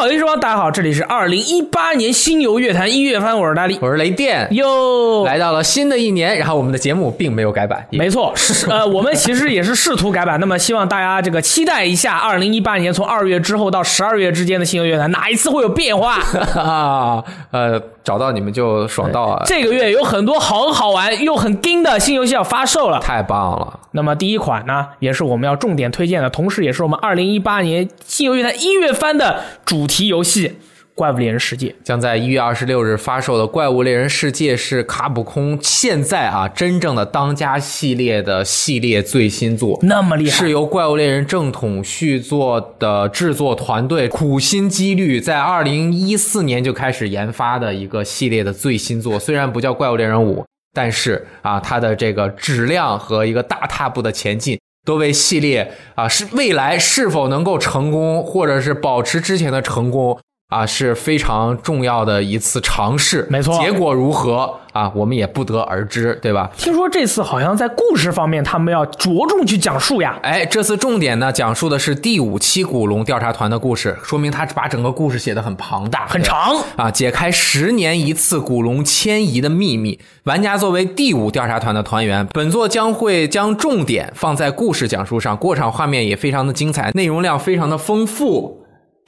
好的时光，大家好，这里是二零一八年新游乐坛一月番，我是大力，我是雷电，哟，来到了新的一年，然后我们的节目并没有改版，没错，是呃，我们其实也是试图改版，那么希望大家这个期待一下，二零一八年从二月之后到十二月之间的新游乐坛哪一次会有变化？啊，呃，找到你们就爽到啊！这个月有很多很好玩又很盯的新游戏要发售了，太棒了！那么第一款呢，也是我们要重点推荐的，同时也是我们二零一八年新游乐园一月番的主题游戏《怪物猎人世界》，将在一月二十六日发售的《怪物猎人世界》是卡普空现在啊真正的当家系列的系列最新作，那么厉害，是由《怪物猎人》正统续作的制作团队苦心积虑，在二零一四年就开始研发的一个系列的最新作。虽然不叫《怪物猎人五》，但是啊，它的这个质量和一个大踏步的前进。都为系列啊是未来是否能够成功，或者是保持之前的成功啊是非常重要的一次尝试。没错，结果如何啊，我们也不得而知，对吧？听说这次好像在故事方面，他们要着重去讲述呀。哎，这次重点呢，讲述的是第五期古龙调查团的故事，说明他把整个故事写得很庞大、很长啊，解开十年一次古龙迁移的秘密。玩家作为第五调查团的团员，本作将会将重点放在故事讲述上，过场画面也非常的精彩，内容量非常的丰富。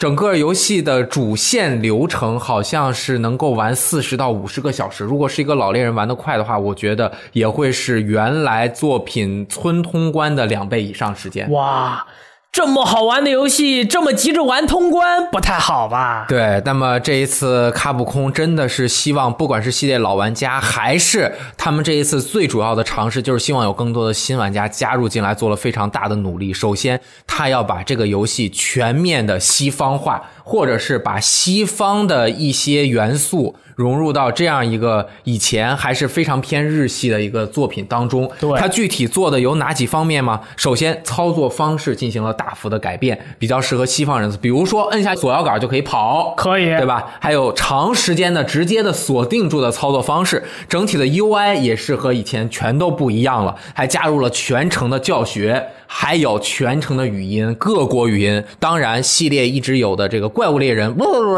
整个游戏的主线流程好像是能够玩四十到五十个小时。如果是一个老猎人玩得快的话，我觉得也会是原来作品村通关的两倍以上时间。哇！这么好玩的游戏，这么急着玩通关，不太好吧？对，那么这一次卡普空真的是希望，不管是系列老玩家，还是他们这一次最主要的尝试，就是希望有更多的新玩家加入进来，做了非常大的努力。首先，他要把这个游戏全面的西方化，或者是把西方的一些元素。融入到这样一个以前还是非常偏日系的一个作品当中，对它具体做的有哪几方面吗？首先，操作方式进行了大幅的改变，比较适合西方人，比如说摁下左摇杆就可以跑，可以，对吧？还有长时间的直接的锁定住的操作方式，整体的 UI 也是和以前全都不一样了，还加入了全程的教学。还有全程的语音，各国语音，当然系列一直有的这个怪物猎人，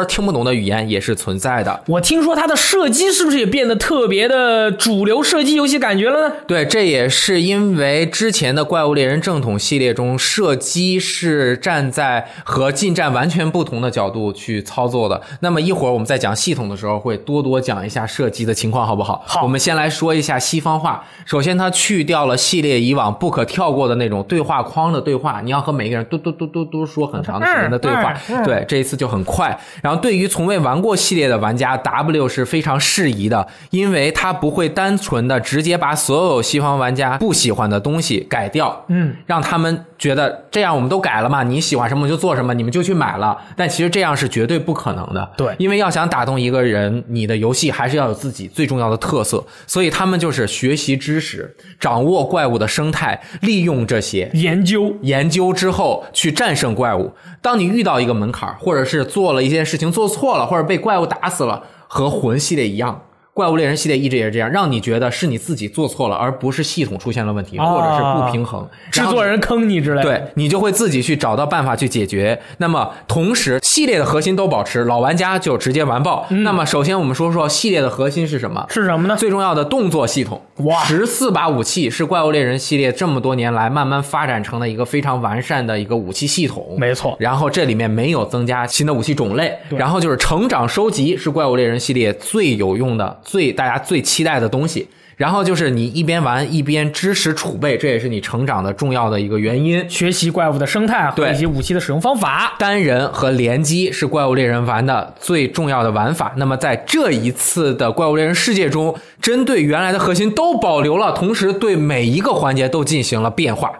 听不懂的语言也是存在的。我听说它的射击是不是也变得特别的主流射击游戏感觉了呢？对，这也是因为之前的怪物猎人正统系列中，射击是站在和近战完全不同的角度去操作的。那么一会儿我们在讲系统的时候，会多多讲一下射击的情况，好不好？好，我们先来说一下西方话。首先，它去掉了系列以往不可跳过的那种对。话框的对话，你要和每个人嘟嘟嘟嘟嘟说很长的时间的对话，对，这一次就很快。然后对于从未玩过系列的玩家，W 是非常适宜的，因为它不会单纯的直接把所有西方玩家不喜欢的东西改掉，嗯，让他们觉得这样我们都改了嘛，你喜欢什么就做什么，你们就去买了。但其实这样是绝对不可能的，对，因为要想打动一个人，你的游戏还是要有自己最重要的特色，所以他们就是学习知识，掌握怪物的生态，利用这些。研究研究之后去战胜怪物。当你遇到一个门槛，或者或者是做了一件事情做错了，或者被怪物打死了，和魂系列一样。怪物猎人系列一直也是这样，让你觉得是你自己做错了，而不是系统出现了问题，或者是不平衡，制作人坑你之类。对你就会自己去找到办法去解决。那么同时，系列的核心都保持，老玩家就直接完爆。那么首先我们说说系列的核心是什么？是什么呢？最重要的动作系统。哇，十四把武器是怪物猎人系列这么多年来慢慢发展成了一个非常完善的一个武器系统。没错。然后这里面没有增加新的武器种类。然后就是成长收集是怪物猎人系列最有用的、最大家最。期待的东西，然后就是你一边玩一边知识储备，这也是你成长的重要的一个原因。学习怪物的生态和一些武器的使用方法，单人和联机是怪物猎人玩的最重要的玩法。那么在这一次的怪物猎人世界中，针对原来的核心都保留了，同时对每一个环节都进行了变化。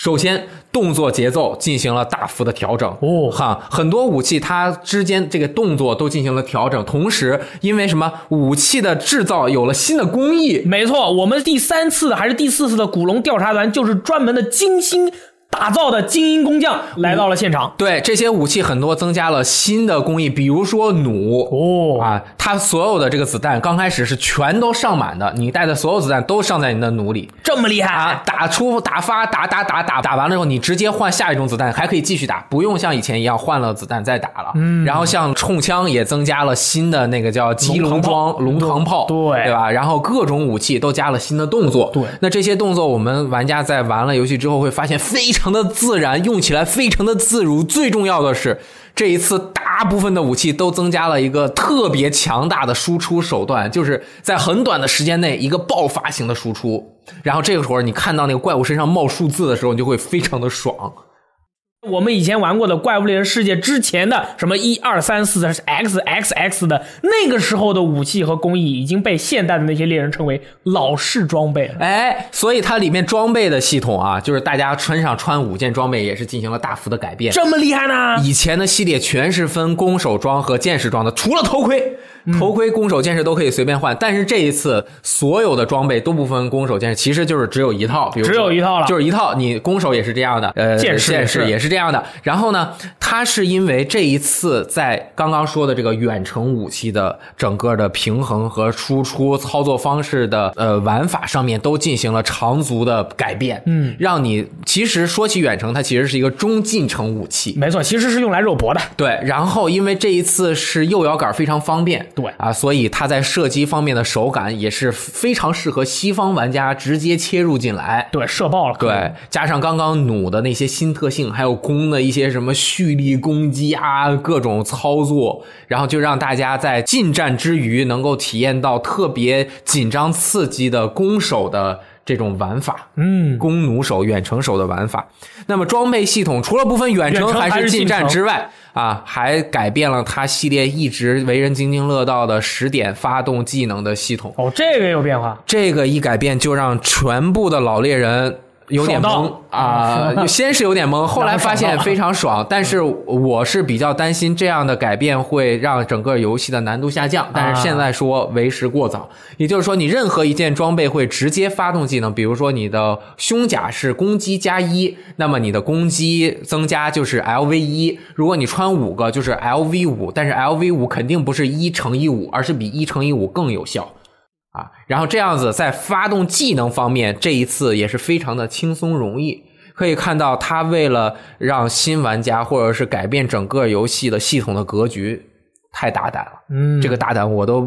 首先，动作节奏进行了大幅的调整。哦。哈，很多武器它之间这个动作都进行了调整，同时因为什么武器的制造有了新的工艺，没错，我们第三次还是第四次的古龙调查团就是专门的精心打造的精英工匠来到了现场。对这些武器很多增加了新的工艺，比如说弩。哦，啊，它所有的这个子弹刚开始是全都上满的，你带的所有子弹都上在你的弩里这么厉害啊！打出打发打打打打打完了之后，你直接换下一种子弹，还可以继续打，不用像以前一样换了子弹再打了。嗯，然后像冲枪也增加了新的那个叫机龙装龙膛炮，对对吧？然后各种武器都加了新的动作，对那这些动作我们玩家在玩了游戏之后会发现非常常的自然，用起来非常的自如。最重要的是，这一次大部分的武器都增加了一个特别强大的输出手段，就是在很短的时间内一个爆发型的输出。然后这个时候你看到那个怪物身上冒数字的时候，你就会非常的爽。我们以前玩过的《怪物猎人世界》之前的什么一二三四的 X X X 的那个时候的武器和工艺已经被现代的那些猎人称为老式装备了。哎，所以它里面装备的系统啊，就是大家穿上穿五件装备也是进行了大幅的改变。这么厉害呢？以前的系列全是分攻守装和剑士装的，除了头盔，嗯头盔、攻守、剑士都可以随便换。但是这一次所有的装备都不分攻守、剑士，其实就是只有一套，比如只有一套了就是一套。你攻守也是这样的，呃，剑士也是这样的。然后呢，它是因为这一次在刚刚说的这个远程武器的整个的平衡和输出操作方式的呃玩法上面都进行了长足的改变，嗯，让你其实说起远程，它其实是一个中近程武器，没错，其实是用来肉搏的。对，然后因为这一次是右摇杆非常方便，对啊，所以它在射击方面的手感也是非常适合西方玩家直接切入进来。对，射爆了。对，加上刚刚弩的那些新特性，还有弓的一些什么蓄力攻击啊，各种操作，然后就让大家在近战之余能够体验到特别紧张刺激的攻守的这种玩法。嗯，弓弩手、远程手的玩法。那么装备系统除了部分远程还还是近战之外啊，还改变了它系列一直为人津津乐道的十点发动技能的系统。哦，这个有变化。这个一改变，就让全部的老猎人。有点懵啊、先是有点懵，后来发现非常爽。但是我是比较担心这样的改变会让整个游戏的难度下降。但是现在说为时过早，也就是说，你任何一件装备会直接发动技能，比如说你的胸甲是攻击加一，那么你的攻击增加就是 LV 一。如果你穿五个就是 LV 五，但是 LV 五肯定不是一乘以五，而是比一乘以五更有效。啊，然后这样子在发动技能方面，这一次也是非常的轻松容易。可以看到，他为了让新玩家或者是改变整个游戏的系统的格局，太大胆了。嗯，这个大胆我都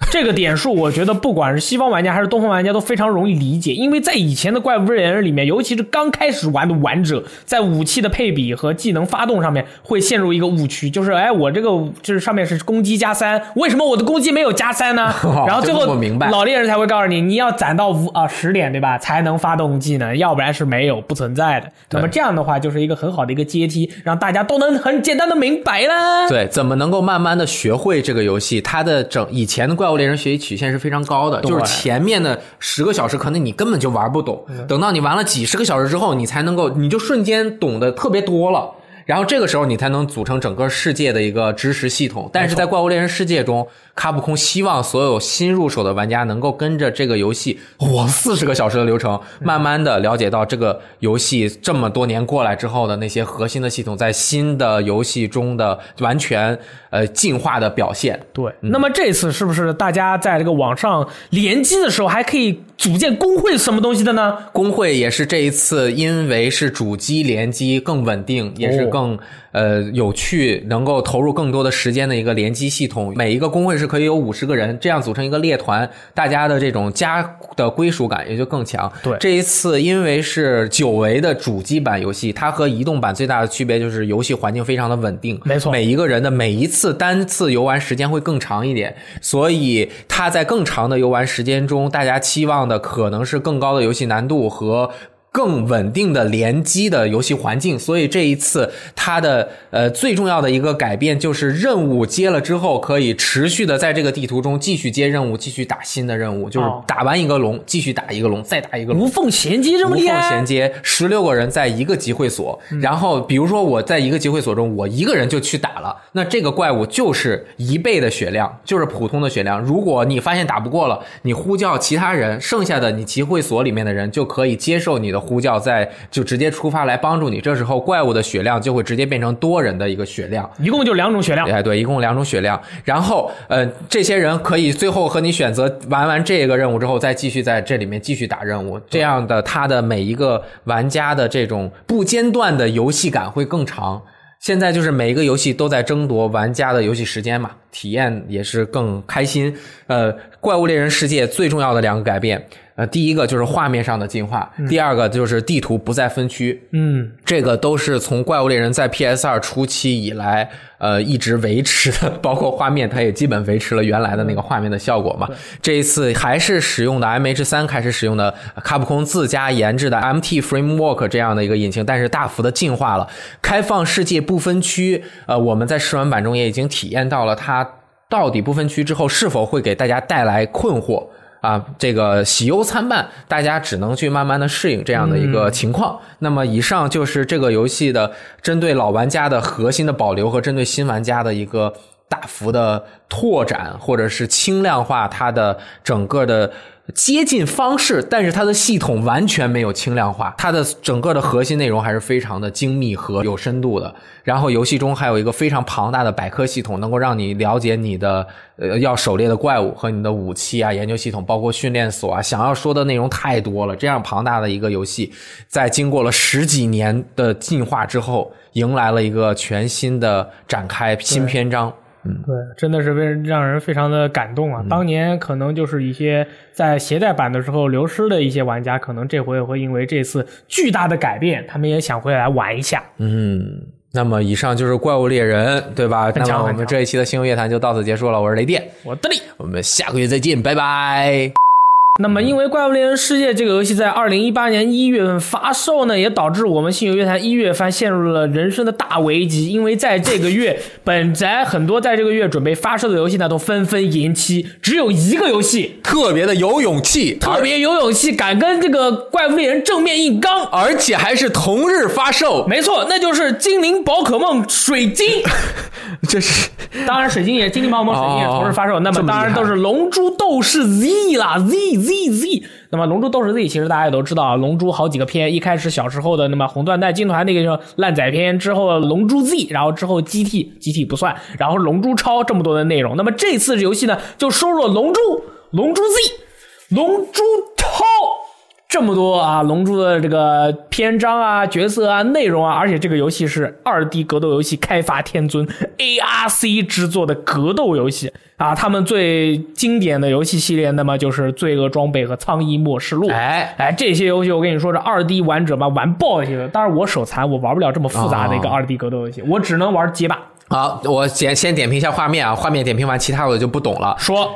这个点数，我觉得不管是西方玩家还是东方玩家都非常容易理解，因为在以前的怪物猎人里面，尤其是刚开始玩的玩者，在武器的配比和技能发动上面会陷入一个误区，就是哎，我这个就是上面是攻击加三，为什么我的攻击没有加三呢？然后最后老猎人才会告诉你，你要攒到五啊十点对吧，才能发动技能，要不然是没有不存在的。那么这样的话，就是一个很好的一个阶梯，让大家都能很简单的明白啦。对怎么能够慢慢的学会这个游戏。它的整以前的怪物猎人学习曲线是非常高的，就是前面的十个小时可能你根本就玩不懂，等到你玩了几十个小时之后，你才能够你就瞬间懂得特别多了。然后这个时候你才能组成整个世界的一个知识系统，但是在怪物猎人世界中，卡普空希望所有新入手的玩家能够跟着这个游戏，哇，四十个小时的流程，慢慢的了解到这个游戏这么多年过来之后的那些核心的系统，在新的游戏中的完全呃进化的表现。对，那么这次是不是大家在这个网上联机的时候还可以组建工会什么东西的呢？工会也是这一次，因为是主机联机更稳定，也是更、呃有趣，能够投入更多的时间的一个联机系统。每一个工会是可以有五十个人，这样组成一个猎团，大家的这种家的归属感也就更强。对这一次因为是久违的主机版游戏，它和移动版最大的区别就是游戏环境非常的稳定，没错每一个人的每一次单次游玩时间会更长一点，所以它在更长的游玩时间中，大家期望的可能是更高的游戏难度和更稳定的联机的游戏环境，所以这一次它的呃最重要的一个改变就是任务接了之后可以持续的在这个地图中继续接任务，继续打新的任务，就是哦打完一个龙继续打一个龙，再打一个龙无。缝衔接这么无缝，衔接，十六个人在一个集会所，然后比如说我在一个集会所中，我一个人就去打了，那这个怪物就是一倍的血量，就是普通的血量。如果你发现打不过了，你呼叫其他人，剩下的你集会所里面的人就可以接受你的呼叫，在就直接出发来帮助你。这时候怪物的血量就会直接变成多人的一个血量。一共就两种血量。哎，对，一共两种血量。然后，呃，这些人可以最后和你选择完完这个任务之后，再继续在这里面继续打任务。这样的，他的每一个玩家的这种不间断的游戏感会更长。现在就是每一个游戏都在争夺玩家的游戏时间嘛，体验也是更开心。呃，怪物猎人世界最重要的两个改变，呃，第一个就是画面上的进化，第二个就是地图不再分区。嗯，这个都是从怪物猎人在 PS 二初期以来，呃，一直维持的，包括画面，它也基本维持了原来的那个画面的效果嘛。这一次还是使用的 MH 三开始使用的卡普空自家研制的 MT Framework 这样的一个引擎，但是大幅的进化了，开放世界不分区。呃，我们在试玩版中也已经体验到了它到底不分区之后是否会给大家带来困惑。啊，这个喜忧参半，大家只能去慢慢的适应这样的一个情况。那么，以上就是这个游戏的针对老玩家的核心的保留和针对新玩家的一个大幅的拓展，或者是轻量化它的整个的。接近方式，但是它的系统完全没有轻量化，它的整个的核心内容还是非常的精密和有深度的。然后游戏中还有一个非常庞大的百科系统，能够让你了解你的呃要狩猎的怪物和你的武器啊、研究系统，包括训练所啊，想要说的内容太多了。这样庞大的一个游戏，在经过了十几年的进化之后，迎来了一个全新的展开新篇章。对，真的是为让人非常的感动啊！当年可能就是一些在携带版的时候流失的一些玩家，可能这回也会因为这次巨大的改变，他们也想回来玩一下。嗯，那么以上就是怪物猎人，对吧？那么我们这一期的星游乐坛就到此结束了。我是雷电，我的力。我们下个月再见，拜拜。那么，因为《怪物猎人世界》这个游戏在二零一八年一月份发售呢，也导致我们信游乐坛一月份陷入了人生的大危机。因为在这个月，本宅很多在这个月准备发售的游戏呢，都纷纷延期，只有一个游戏特别的有勇气，特别有勇气，敢跟这个《怪物猎人》正面硬刚。而而且还是同日发售，没错，那就是精灵宝可梦水晶。这是当然，水晶也精灵宝可梦水晶也同时发售。那么当然都是龙珠斗士 Z 啦，Z Z Z。那么龙珠斗士 Z 其实大家也都知道啊，龙珠好几个篇，一开始小时候的那么红缎带军团那个叫烂仔篇，之后龙珠 Z，然后之后 GT GT 不算，然后龙珠超这么多的内容。那么这次游戏呢，就收录了龙珠、龙珠 Z、龙珠超。这么多啊，龙珠的这个篇章啊、角色啊、内容啊，而且这个游戏是二 D 格斗游戏开发天尊 ARC 制作的格斗游戏啊，他们最经典的游戏系列，那么就是《罪恶装备》和《苍翼末世录》。哎哎，这些游戏我跟你说，这二 D 玩者嘛，玩爆去了。当然我手残，我玩不了这么复杂的一个哦二 D 格斗游戏，我只能玩街霸。好，我先先点评一下画面啊，画面点评完，其他我就不懂了。说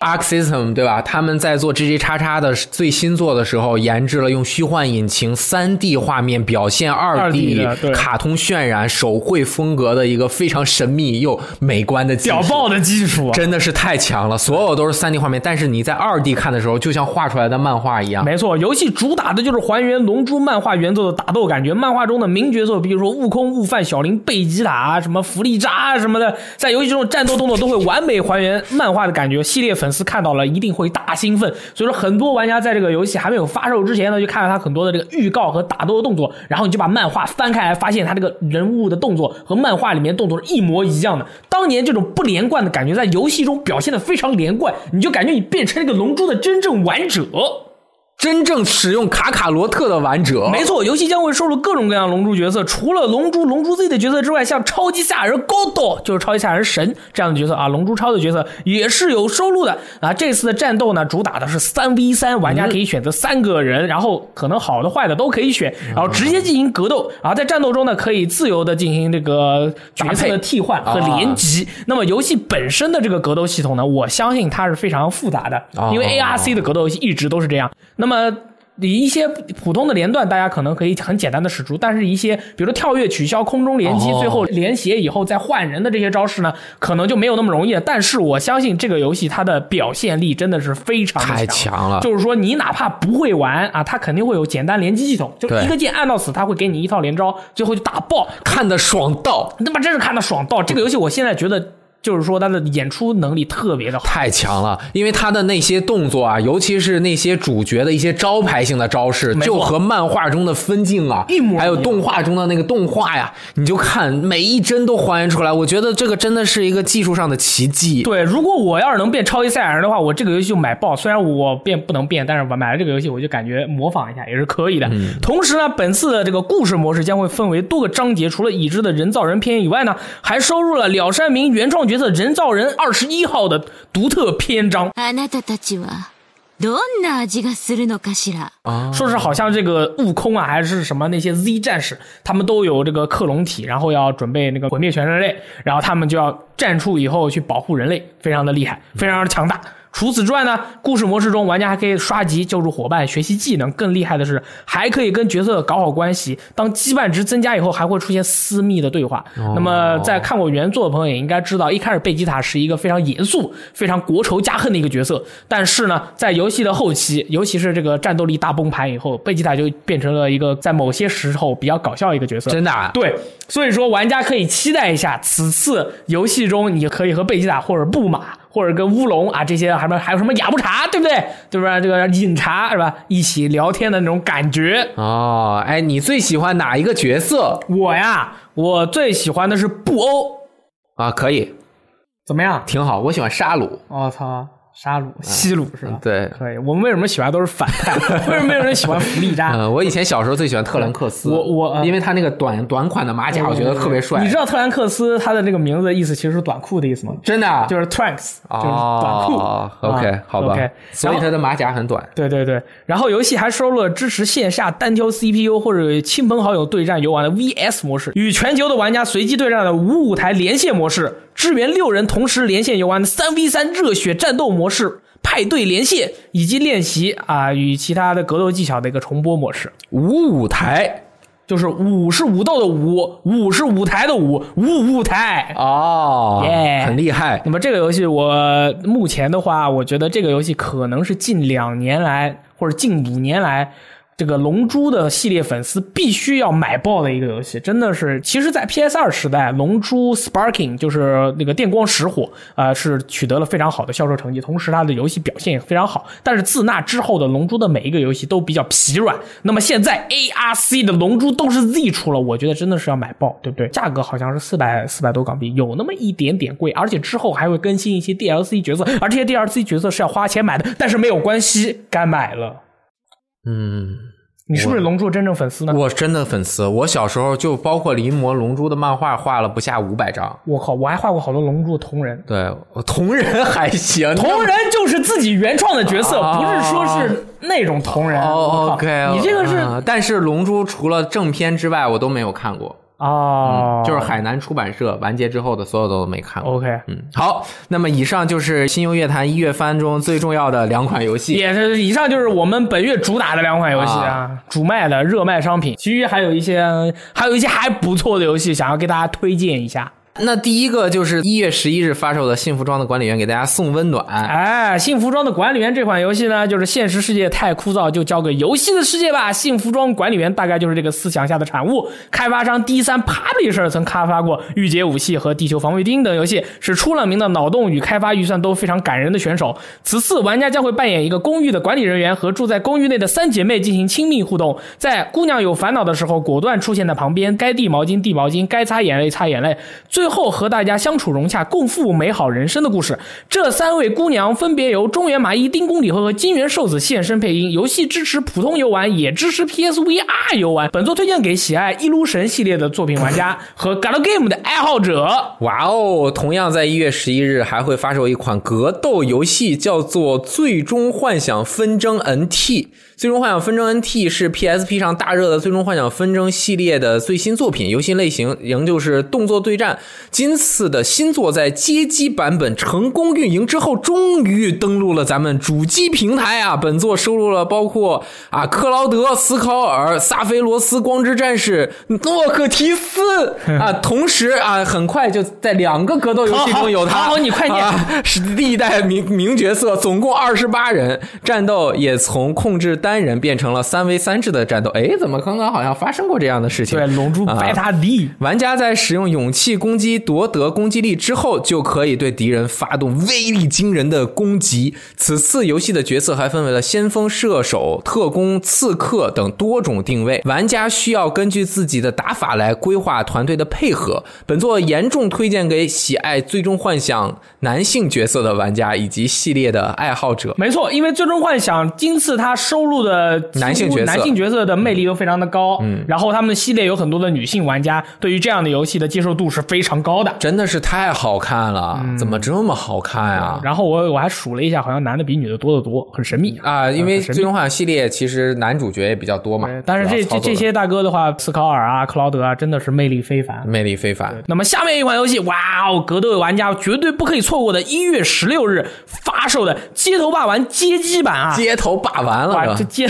Arc System 对吧？他们在做 GG 叉叉的最新作的时候，研制了用虚幻引擎三 D 画面表现二 2D 的卡通渲染手绘风格的一个非常神秘又美观的技术屌爆的技术啊！真的是太强了，所有都是三 D 画面，但是你在二 D 看的时候，就像画出来的漫画一样。没错，游戏主打的就是还原《龙珠》漫画原作的打斗感觉。漫画中的名角色，比如说悟空、悟饭、小林、贝吉塔啊，什么弗利扎啊什么的，在游戏中的战斗动作都会完美还原漫画的感觉。系列粉粉丝看到了一定会大兴奋。所以说，很多玩家在这个游戏还没有发售之前呢，就看了他很多的这个预告和打斗的动作，然后你就把漫画翻开来，发现他这个人物的动作和漫画里面动作是一模一样的。当年这种不连贯的感觉在游戏中表现的非常连贯，你就感觉你变成了一个龙珠的真正玩者。真正使用卡卡罗特的玩者，没错，游戏将会收录各种各样龙珠角色，除了龙珠、龙珠 Z 的角色之外，像超级赛亚人 God 就是超级赛亚人神这样的角色啊，龙珠超的角色也是有收录的啊。这次的战斗呢，主打的是三 v 三，玩家可以选择三个人，然后可能好的坏的都可以选，然后直接进行格斗。啊在战斗中呢，可以自由的进行这个角色的替换和连击。那么游戏本身的这个格斗系统呢，我相信它是非常复杂的，因为 ARC 的格斗游戏一直都是这样。那么你一些普通的连段，大家可能可以很简单的使出，但是一些比如说跳跃、取消、空中连击，哦最后连携以后再换人的这些招式呢，可能就没有那么容易了。但是我相信这个游戏它的表现力真的是非常强太强。了，就是说，你哪怕不会玩啊，它肯定会有简单连击系统，就一个键按到死，它会给你一套连招，最后就打爆。看的爽到，他妈真是看的爽到！这个游戏我现在觉得，就是说他的演出能力特别的好。太强了，因为他的那些动作啊，尤其是那些主角的一些招牌性的招式，就和漫画中的分镜啊，一模还有动画中的那个动画呀，你就看每一帧都还原出来。我觉得这个真的是一个技术上的奇迹。对，如果我要是能变超级赛亚人的话，我这个游戏就买爆。虽然我变不能变，但是我买了这个游戏，我就感觉模仿一下也是可以的。同时呢，本次的这个故事模式将会分为多个章节，除了已知的人造人篇以外呢，还收入了了山明原创角色人造人二十一号的独特篇章。あなたたちはどんな味がするのかしら啊，说是好像这个悟空啊，还是什么那些 Z 战士，他们都有这个克隆体，然后要准备那个毁灭全人类，然后他们就要站出以后去保护人类，非常的厉害，非常的强大。 除此之外呢，故事模式中玩家还可以刷级、救助伙伴、学习技能。更厉害的是，还可以跟角色搞好关系。当羁绊值增加以后，还会出现私密的对话。那么，在看过原作的朋友也应该知道，一开始贝吉塔是一个非常严肃、非常国仇家恨的一个角色。但是呢，在游戏的后期，尤其是这个战斗力大崩盘以后，贝吉塔就变成了一个在某些时候比较搞笑的一个角色。真的啊，对，所以说玩家可以期待一下，此次游戏中你可以和贝吉塔或者布马或者跟乌龙啊这些，还有还有什么雅布茶，对不对？对吧？这个饮茶是吧？一起聊天的那种感觉。哦，哎，你最喜欢哪一个角色我呀，我最喜欢的是布欧，啊？可以，怎么样？挺好，我喜欢沙鲁。我、操，沙鲁、西鲁是吧？对，可以。我们为什么喜欢都是反派？为什么没有人喜欢弗利扎？嗯，我以前小时候最喜欢特兰克斯，我我呃因为他那个短短款的马甲，我觉得特别帅。你知道特兰克斯他的这个名字的意思其实是短裤的意思吗？真的啊就是 trunks，就是短裤。哦，OK，啊好吧 OK，所以他的马甲很短。对对对，然后游戏还收录了支持线下单挑 CPU 或者亲朋好友对战游玩的 VS 模式，与全球的玩家随机对战的五舞台连线模式，支援六人同时连线游玩的三 v 三热血战斗模式。派对连线以及练习啊与其他的格斗技巧的一个重播模式，五舞台就是五是武斗的五，五是舞台的五，五舞台。哦耶很厉害。那么这个游戏，我目前的话，我觉得这个游戏可能是近两年来或者近五年来。这个《龙珠》的系列粉丝必须要买爆的一个游戏，真的是。其实，在 PS 二时代，《龙珠 Sparking》就是那个电光石火，呃，是取得了非常好的销售成绩，同时它的游戏表现也非常好。但是自那之后的《龙珠》的每一个游戏都比较疲软。那么现在 ARC 的《龙珠》都是 Z 出了，我觉得真的是要买爆，对不对？价格好像是四百四百多港币，有那么一点点贵，而且之后还会更新一些 DLC 角色，而这些 DLC 角色是要花钱买的，但是没有关系，该买了。嗯，你是不是龙珠真正粉丝呢？我真的粉丝，我小时候就包括临摹龙珠的漫画画了不下五百张。我靠，我还画过好多龙珠的同人。对，我同人还行，同人就是自己原创的角色，哦不是说是那种同人。，OK，你这个是嗯但是龙珠除了正片之外，我都没有看过，哦，就是海南出版社完结之后的所有都没看过。OK，嗯，好，那么以上就是新游乐坛一月番中最重要的两款游戏。也是以上就是我们本月主打的两款游戏啊，主卖的热卖商品。其余还有一些还有一些还不错的游戏，想要给大家推荐一下。那第一个就是一月十一日发售的《幸福庄的管理员》，给大家送温暖。哎，幸福庄的管理员这款游戏呢，就是现实世界太枯燥，就交给游戏的世界吧。幸福庄管理员大概就是这个思想下的产物。开发商 D 三 Publisher 曾开发过《御姐武器》和《地球防卫兵》等游戏，是出了名的脑洞与开发预算都非常感人的选手。此次玩家将会扮演一个公寓的管理人员，和住在公寓内的三姐妹进行亲密互动。在姑娘有烦恼的时候，果断出现在旁边，该递毛巾递毛巾，该擦眼泪擦眼泪。最后和大家相处融洽，共赴美好人生的故事。这三位姑娘分别由中原麻衣、丁公里和和金元寿子现身配音。游戏支持普通游玩，也支持 PSVR 游玩。本作推荐给喜爱《一撸神》系列的作品玩家和 Galgame 的爱好者。哇哦！同样在一月十一日还会发售一款格斗游戏，叫做《最终幻想纷争 NT》。《最终幻想纷争 NT》是 PSP 上大热的《最终幻想纷争》系列的最新作品，游戏类型仍旧是动作对战。今次的新作在街机版本成功运营之后，终于登陆了咱们主机平台啊！本作收录了包括啊克劳德、斯考尔、萨菲罗斯、光之战士、诺克提斯 啊，同时啊，很快就在两个格斗游戏中有他。好好你快念啊！是历代名名角色，总共二十八人，战斗也从控制单人变成了三 v 三制的战斗。哎，怎么刚刚好像发生过这样的事情？对，龙珠啊白塔 D，玩家在使用勇气攻击夺得攻击力之后，就可以对敌人发动威力惊人的攻击。此次游戏的角色还分为了先锋、射手、特工、刺客等多种定位，玩家需要根据自己的打法来规划团队的配合。本作严重推荐给喜爱《最终幻想》男性角色的玩家以及系列的爱好者。没错，因为《最终幻想》今次它收录的男性角色男性角色的魅力都非常的高，嗯，然后他们系列有很多的女性玩家，对于这样的游戏的接受度是非常高的。真的是太好看了，怎么这么好看啊？然后我我还数了一下，好像男的比女的多得多，很神秘啊，因为《最终幻想》系列其实男主角也比较多嘛，但是这这这些大哥的话，斯考尔啊、克劳德啊，真的是魅力非凡。魅力非凡。那么下面一款游戏，哇哦，格斗玩家绝对不可以错过的，一月十六日发售的《街头霸王》街机版啊！街头霸完哇，了这，街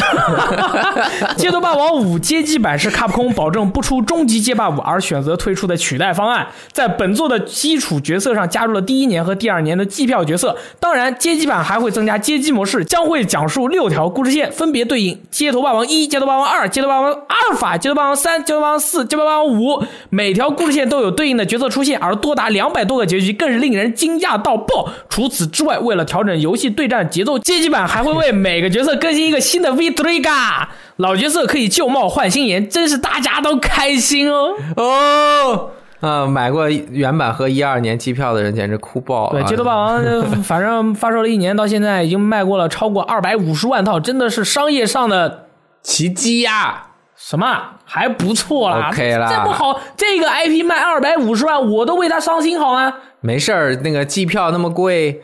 街 头霸王五街机版是卡普空保证不出终极街霸五而选择推出的取代方案，在本作的基础角色上加入了第一年和第二年的季票角色。当然，街机版还会增加街机模式，将会讲述六条故事线，分别对应街头霸王一、街头霸王二、街头霸王阿尔法、街头霸王三、街头霸王四、街头霸王五。每条故事线都有对应的角色出现，而多达两百多个结局，更是令人惊讶到爆。除此之外，为了调整游戏对战节奏，街机版还会为每个角色更新一个新的 V Trigger，老角色可以旧貌换新颜，真是大家都开心哦。哦。啊，买过原版和一二年机票的人简直哭爆了。对，街头霸王，呃反正发售了一年，到现在已经卖过了超过二百五十万套，真的是商业上的奇迹呀！什么？还不错啦。OK 啦这不好，这个 IP 卖二百五十万，我都为他伤心好吗？没事儿，那个机票那么贵，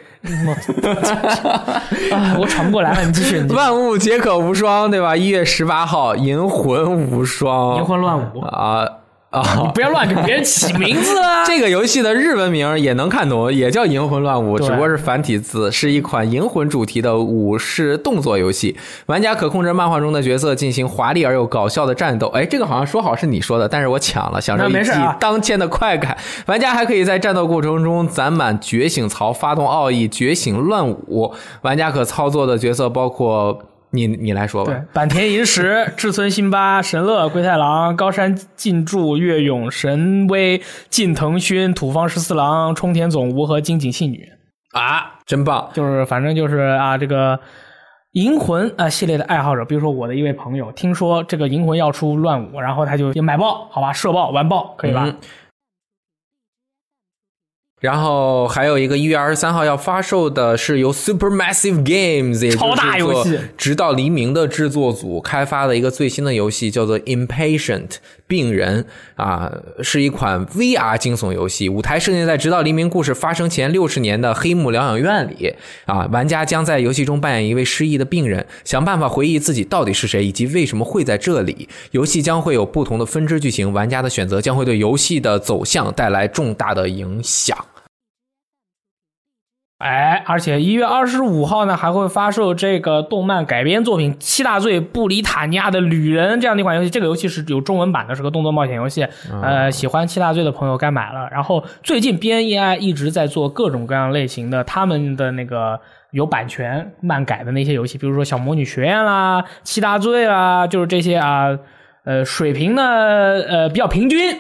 啊，我喘不过来了，你继续，你继续。万物皆可无双，对吧？一月十八号，银魂无双，银魂乱舞，啊啊！不要乱给别人起名字啊！这个游戏的日文名也能看懂，也叫《银魂乱舞》，只不过是繁体字，是一款银魂主题的武士动作游戏。玩家可控制漫画中的角色进行华丽而又搞笑的战斗。哎，这个好像说好是你说的，但是我抢了，享受一记当前的快感。玩家还可以在战斗过程中攒满觉醒槽，发动奥义觉醒乱舞。玩家可操作的角色包括你，你来说吧对。，坂田银时、志村新八、神乐、龟太郎、高山进驻、月勇、神威、近藤勋、土方十四郎、冲田总吾和金井信女，啊，真棒！就是反正就是啊，这个银魂啊、系列的爱好者，比如说我的一位朋友，听说这个银魂要出乱舞，然后他就买爆，好吧，社爆完爆，可以吧？嗯然后还有一个一月二十三号要发售的是由 Supermassive Games，也就是超大游戏做直到黎明的制作组开发的一个最新的游戏，叫做 Impatient 病人啊，是一款 VR 惊悚游戏，舞台设定在直到黎明故事发生前六十年的黑幕疗养院里啊，玩家将在游戏中扮演一位失忆的病人，想办法回忆自己到底是谁以及为什么会在这里。游戏将会有不同的分支剧情，玩家的选择将会对游戏的走向带来重大的影响。哎，而且一月二十五号呢，还会发售这个动漫改编作品《七大罪布里塔尼亚的旅人》这样的一款游戏。这个游戏是有中文版的，是个动作冒险游戏。呃，喜欢七大罪的朋友该买了。然后最近 BNEI 一直在做各种各样类型的他们的那个有版权漫改的那些游戏，比如说《小魔女学院》啦、七大罪啦，就是这些啊。呃，水平呢，呃，比较平均。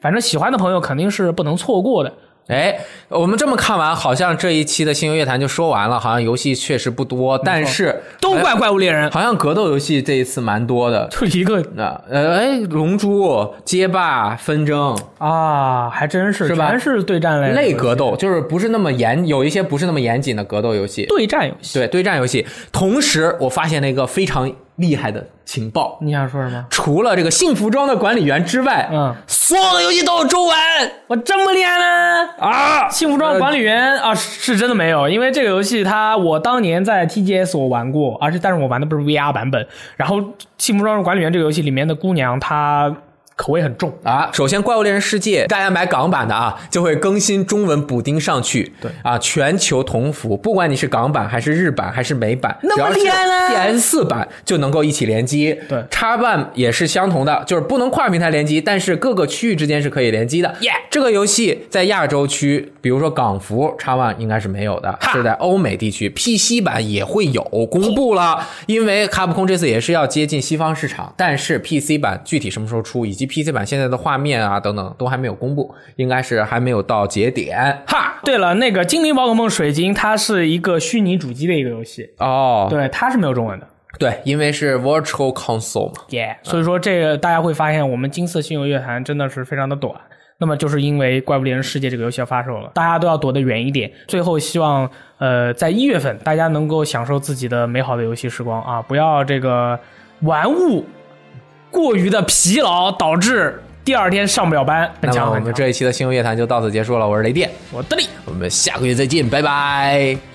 反正喜欢的朋友肯定是不能错过的。哎，我们这么看完，好像这一期的星游乐坛就说完了，好像游戏确实不多，但是都怪怪物猎人，好像格斗游戏这一次蛮多的。就一个那呃，哎，龙珠、街霸、纷争、啊，还真是是吧全是对战类类格斗，就是不是那么严，有一些不是那么严谨的格斗游戏。对战游戏。对对战游戏。同时，我发现了一个非常厉害的情报，你想说什么？除了这个幸福庄的管理员之外，嗯，所有的游戏都有中文我这么厉害呢？啊！幸福庄管理员啊，是真的没有，因为这个游戏它我当年在 TGS 我玩过，而且但是我玩的不是 VR 版本。然后幸福庄管理员这个游戏里面的姑娘她。口味很重。啊，首先《怪物猎人世界》大家买港版的啊，就会更新中文补丁上去。对啊，全球同服，不管你是港版还是日版还是美版，那么厉害呢！PS 四版就能够一起联机。对插办也是相同的，就是不能跨平台联机，但是各个区域之间是可以联机的。耶这个游戏在亚洲区，比如说港服插万应该是没有的，是在欧美地区 PC 版也会有公布了，因为卡普空这次也是要接近西方市场，但是 PC 版具体什么时候出，以及 PC 版现在的画面啊等等都还没有公布，应该是还没有到节点。哈，对了，那个《精灵宝可梦水晶》它是一个虚拟主机的一个游戏，哦，对，它是没有中文的。对，因为是 Virtual Console 嘛。耶、所以说这个大家会发现，我们金色星游乐坛真的是非常的短。那么就是因为《怪物猎人世界》这个游戏要发售了，大家都要躲得远一点。最后希望，呃，在一月份大家能够享受自己的美好的游戏时光啊，不要这个玩物过于的疲劳，导致第二天上不了班。很那么我。们这一期的星游乐坛就到此结束了，我是雷电，我是德力。我们下个月再见，拜拜。